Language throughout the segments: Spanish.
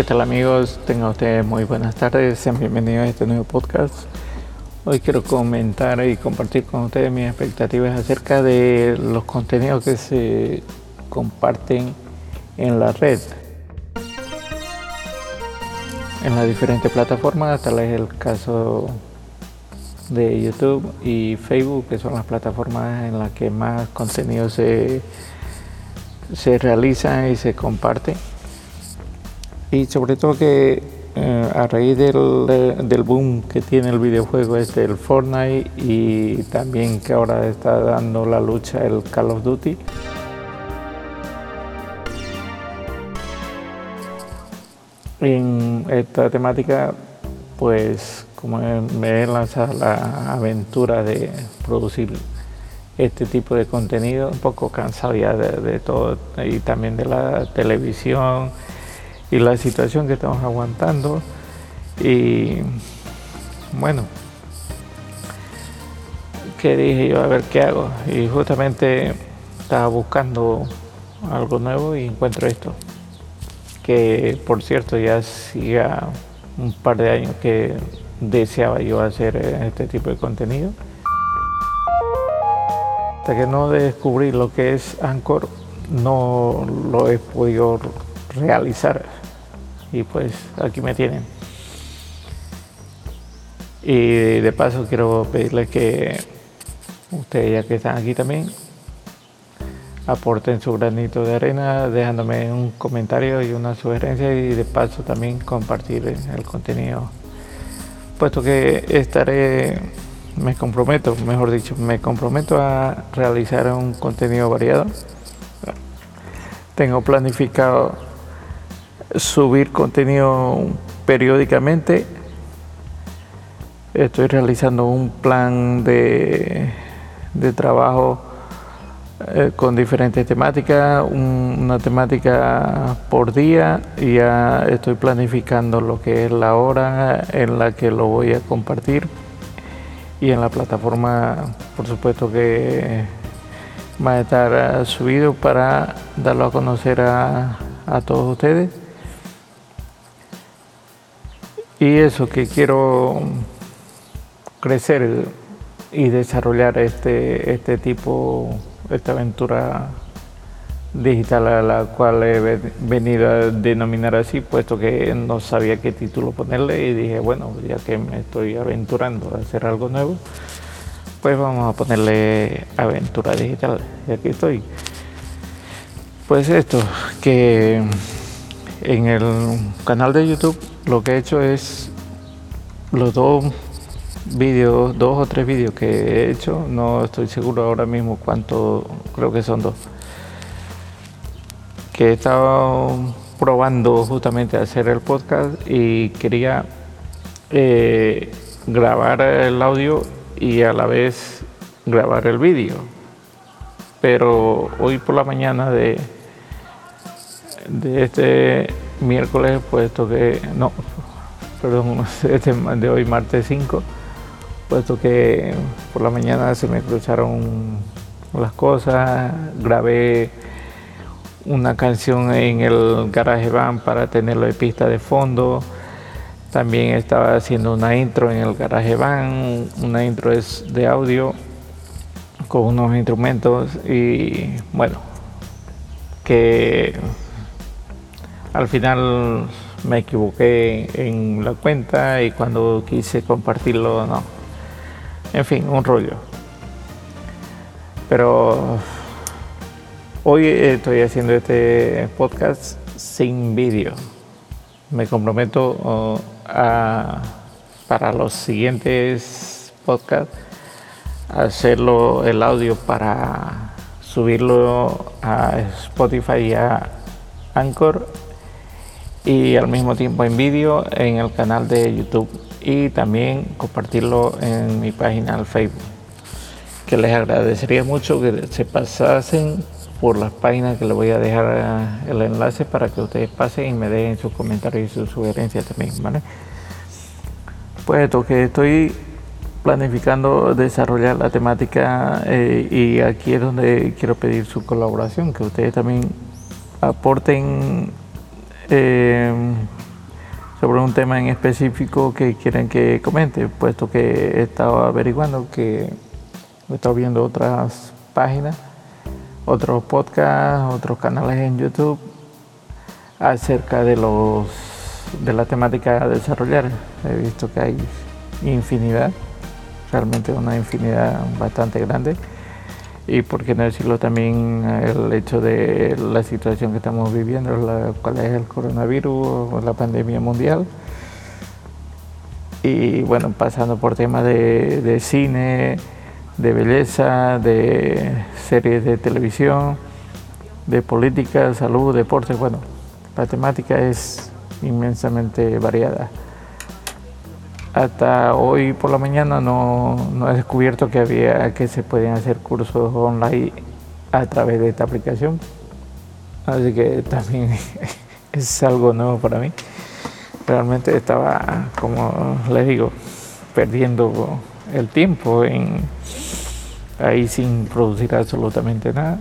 ¿Qué tal amigos? Tengan ustedes muy buenas tardes, sean bienvenidos a este nuevo podcast. Hoy quiero comentar y compartir con ustedes mis expectativas acerca de los contenidos que se comparten en la red, en las diferentes plataformas, tal es el caso de YouTube y Facebook, que son las plataformas en las que más contenido se, se realiza y se comparte y sobre todo que eh, a raíz del, boom que tiene el videojuego este el Fortnite y también que ahora está dando la lucha el Call of Duty. En esta temática pues como me he lanzado la aventura de producir este tipo de contenido un poco cansado ya de todo y también de la televisión y la situación que estamos aguantando. Y bueno, que dije yo a ver qué hago. Y justamente estaba buscando algo nuevo y encuentro esto. Que por cierto ya hacía un par de años que deseaba yo hacer este tipo de contenido. Hasta que no descubrí lo que es Anchor, no lo he podido realizar. Y pues aquí me tienen. Y de paso quiero pedirles que ustedes ya que están aquí también aporten su granito de arena dejándome un comentario y una sugerencia y de paso también compartir el contenido. Puesto que estaré me comprometo mejor dicho me comprometo a realizar un contenido variado. Tengo planificado subir contenido periódicamente. Estoy realizando un plan de, de trabajo eh, con diferentes temáticas, una temática por día y ya estoy planificando lo que es la hora en la que lo voy a compartir y en la plataforma por supuesto que va a estar subido para darlo a conocer a, a todos ustedes. Y eso que quiero crecer y desarrollar este, este tipo, esta aventura digital a la cual he venido a denominar así, puesto que no sabía qué título ponerle y dije, bueno, ya que me estoy aventurando a hacer algo nuevo, pues vamos a ponerle aventura digital. Y aquí estoy. Pues esto, que en el canal de YouTube lo que he hecho es los dos vídeos, dos o tres vídeos que he hecho, no estoy seguro ahora mismo cuánto, creo que son dos, que he estado probando justamente hacer el podcast y quería eh, grabar el audio y a la vez grabar el vídeo. Pero hoy por la mañana de, de este miércoles, puesto que, no, perdón, este de hoy martes 5, puesto que por la mañana se me cruzaron las cosas, grabé una canción en el garaje van para tenerlo de pista de fondo. También estaba haciendo una intro en el garaje van, una intro es de audio con unos instrumentos y bueno, que al final me equivoqué en la cuenta y cuando quise compartirlo no. En fin, un rollo. Pero hoy estoy haciendo este podcast sin vídeo. Me comprometo a, para los siguientes podcasts hacerlo el audio para subirlo a Spotify y a Anchor y al mismo tiempo en vídeo en el canal de YouTube y también compartirlo en mi página de Facebook. Que les agradecería mucho que se pasasen por las páginas que les voy a dejar el enlace para que ustedes pasen y me dejen sus comentarios y sus sugerencias también, ¿vale? Pues esto que estoy planificando desarrollar la temática eh, y aquí es donde quiero pedir su colaboración, que ustedes también aporten eh, sobre un tema en específico que quieren que comente, puesto que he estado averiguando que he estado viendo otras páginas, otros podcasts, otros canales en YouTube acerca de los de la temática a desarrollar. He visto que hay infinidad, realmente una infinidad bastante grande. Y por qué no decirlo también el hecho de la situación que estamos viviendo, la cual es el coronavirus la pandemia mundial. Y bueno, pasando por temas de, de cine, de belleza, de series de televisión, de política, salud, deporte. Bueno, la temática es inmensamente variada. Hasta hoy por la mañana no, he descubierto que había que se pueden hacer cursos online a través de esta aplicación. Así que también es algo nuevo para mí. Realmente estaba, como les digo, perdiendo el tiempo ahí sin producir absolutamente nada.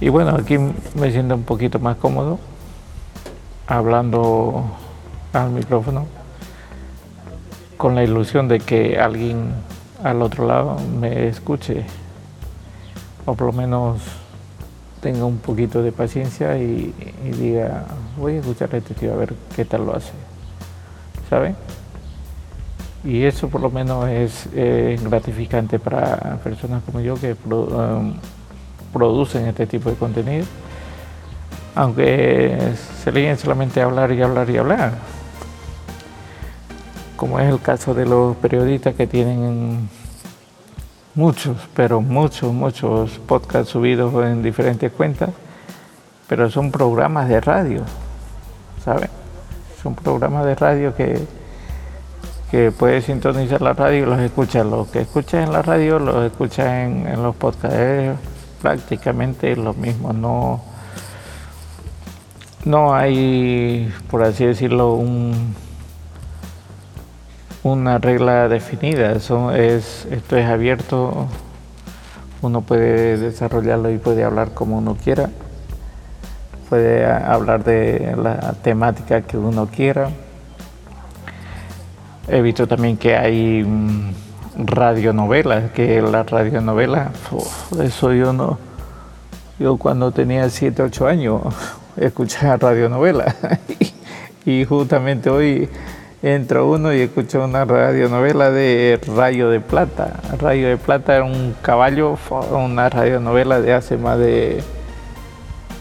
Y bueno, aquí me siento un poquito más cómodo hablando al micrófono con la ilusión de que alguien al otro lado me escuche o por lo menos tenga un poquito de paciencia y, diga voy a escuchar a este tío a ver qué tal lo hace ¿sabe? y eso por lo menos es gratificante para personas como yo que um, producen este tipo de contenido aunque se leen solamente hablar y hablar y hablar como es el caso de los periodistas que tienen muchos, pero muchos, muchos podcasts subidos en diferentes cuentas, pero son programas de radio, ¿saben? Son programas de radio que, que puedes sintonizar la radio y los escuchas. Lo que escuchas en la radio los escuchas en, en los podcasts. Es prácticamente lo mismo, no, no hay, por así decirlo, un una regla definida, Eso es, esto es abierto, uno puede desarrollarlo y puede hablar como uno quiera, puede hablar de la temática que uno quiera. He visto también que hay mm, radionovelas, que la radionovela, eso yo no, yo cuando tenía 7, 8 años escuchaba radionovelas y justamente hoy entró uno y escuchó una radionovela de Rayo de Plata. Rayo de Plata era un caballo, una radionovela de hace más de,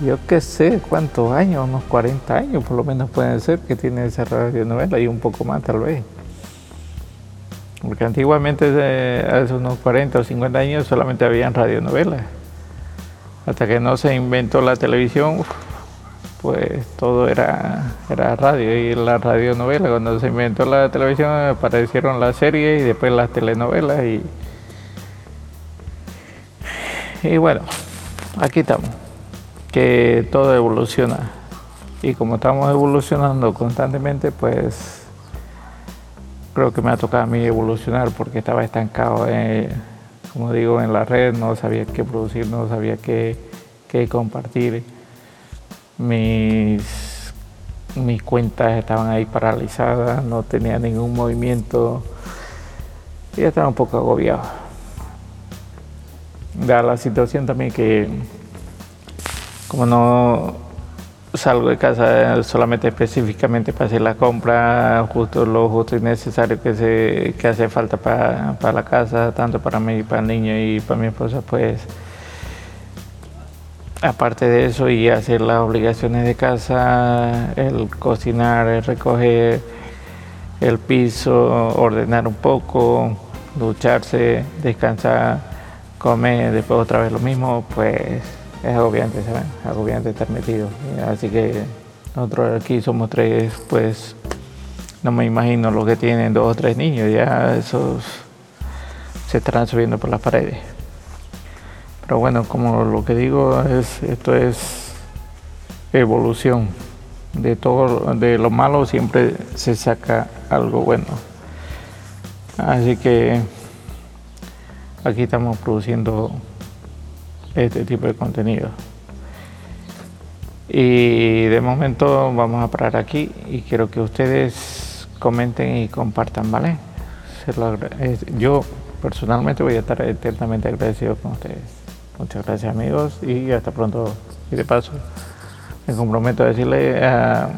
yo qué sé, cuántos años, unos 40 años por lo menos pueden ser que tiene esa radionovela y un poco más tal vez. Porque antiguamente, hace unos 40 o 50 años, solamente habían radionovelas. Hasta que no se inventó la televisión, pues todo era, era radio y la radionovela. Cuando se inventó la televisión aparecieron las series y después las telenovelas y, y bueno, aquí estamos, que todo evoluciona. Y como estamos evolucionando constantemente, pues creo que me ha tocado a mí evolucionar porque estaba estancado, como digo, en la red, no sabía qué producir, no sabía qué, qué compartir mis, mis cuentas estaban ahí paralizadas, no tenía ningún movimiento y estaba un poco agobiado. Da la situación también que como no salgo de casa solamente específicamente para hacer la compra, justo lo justo y necesario que, se, que hace falta para, para la casa, tanto para mí, para el niño y para mi esposa, pues aparte de eso y hacer las obligaciones de casa, el cocinar, el recoger el piso, ordenar un poco, ducharse, descansar, comer, después otra vez lo mismo, pues es agobiante, ¿saben? Agobiante estar metido. Así que nosotros aquí somos tres, pues no me imagino lo que tienen dos o tres niños, ya esos se están subiendo por las paredes. Pero bueno, como lo que digo es, esto es evolución. De todo, de lo malo siempre se saca algo bueno. Así que aquí estamos produciendo este tipo de contenido. Y de momento vamos a parar aquí y quiero que ustedes comenten y compartan, ¿vale? Yo personalmente voy a estar eternamente agradecido con ustedes. Muchas gracias amigos y hasta pronto. Y de paso, me comprometo a decirle, a,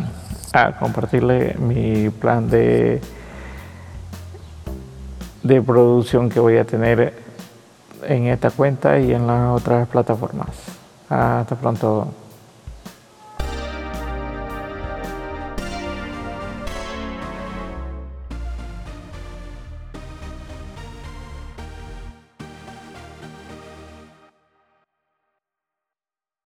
compartirle mi plan de, de producción que voy a tener en esta cuenta y en las otras plataformas. Hasta pronto.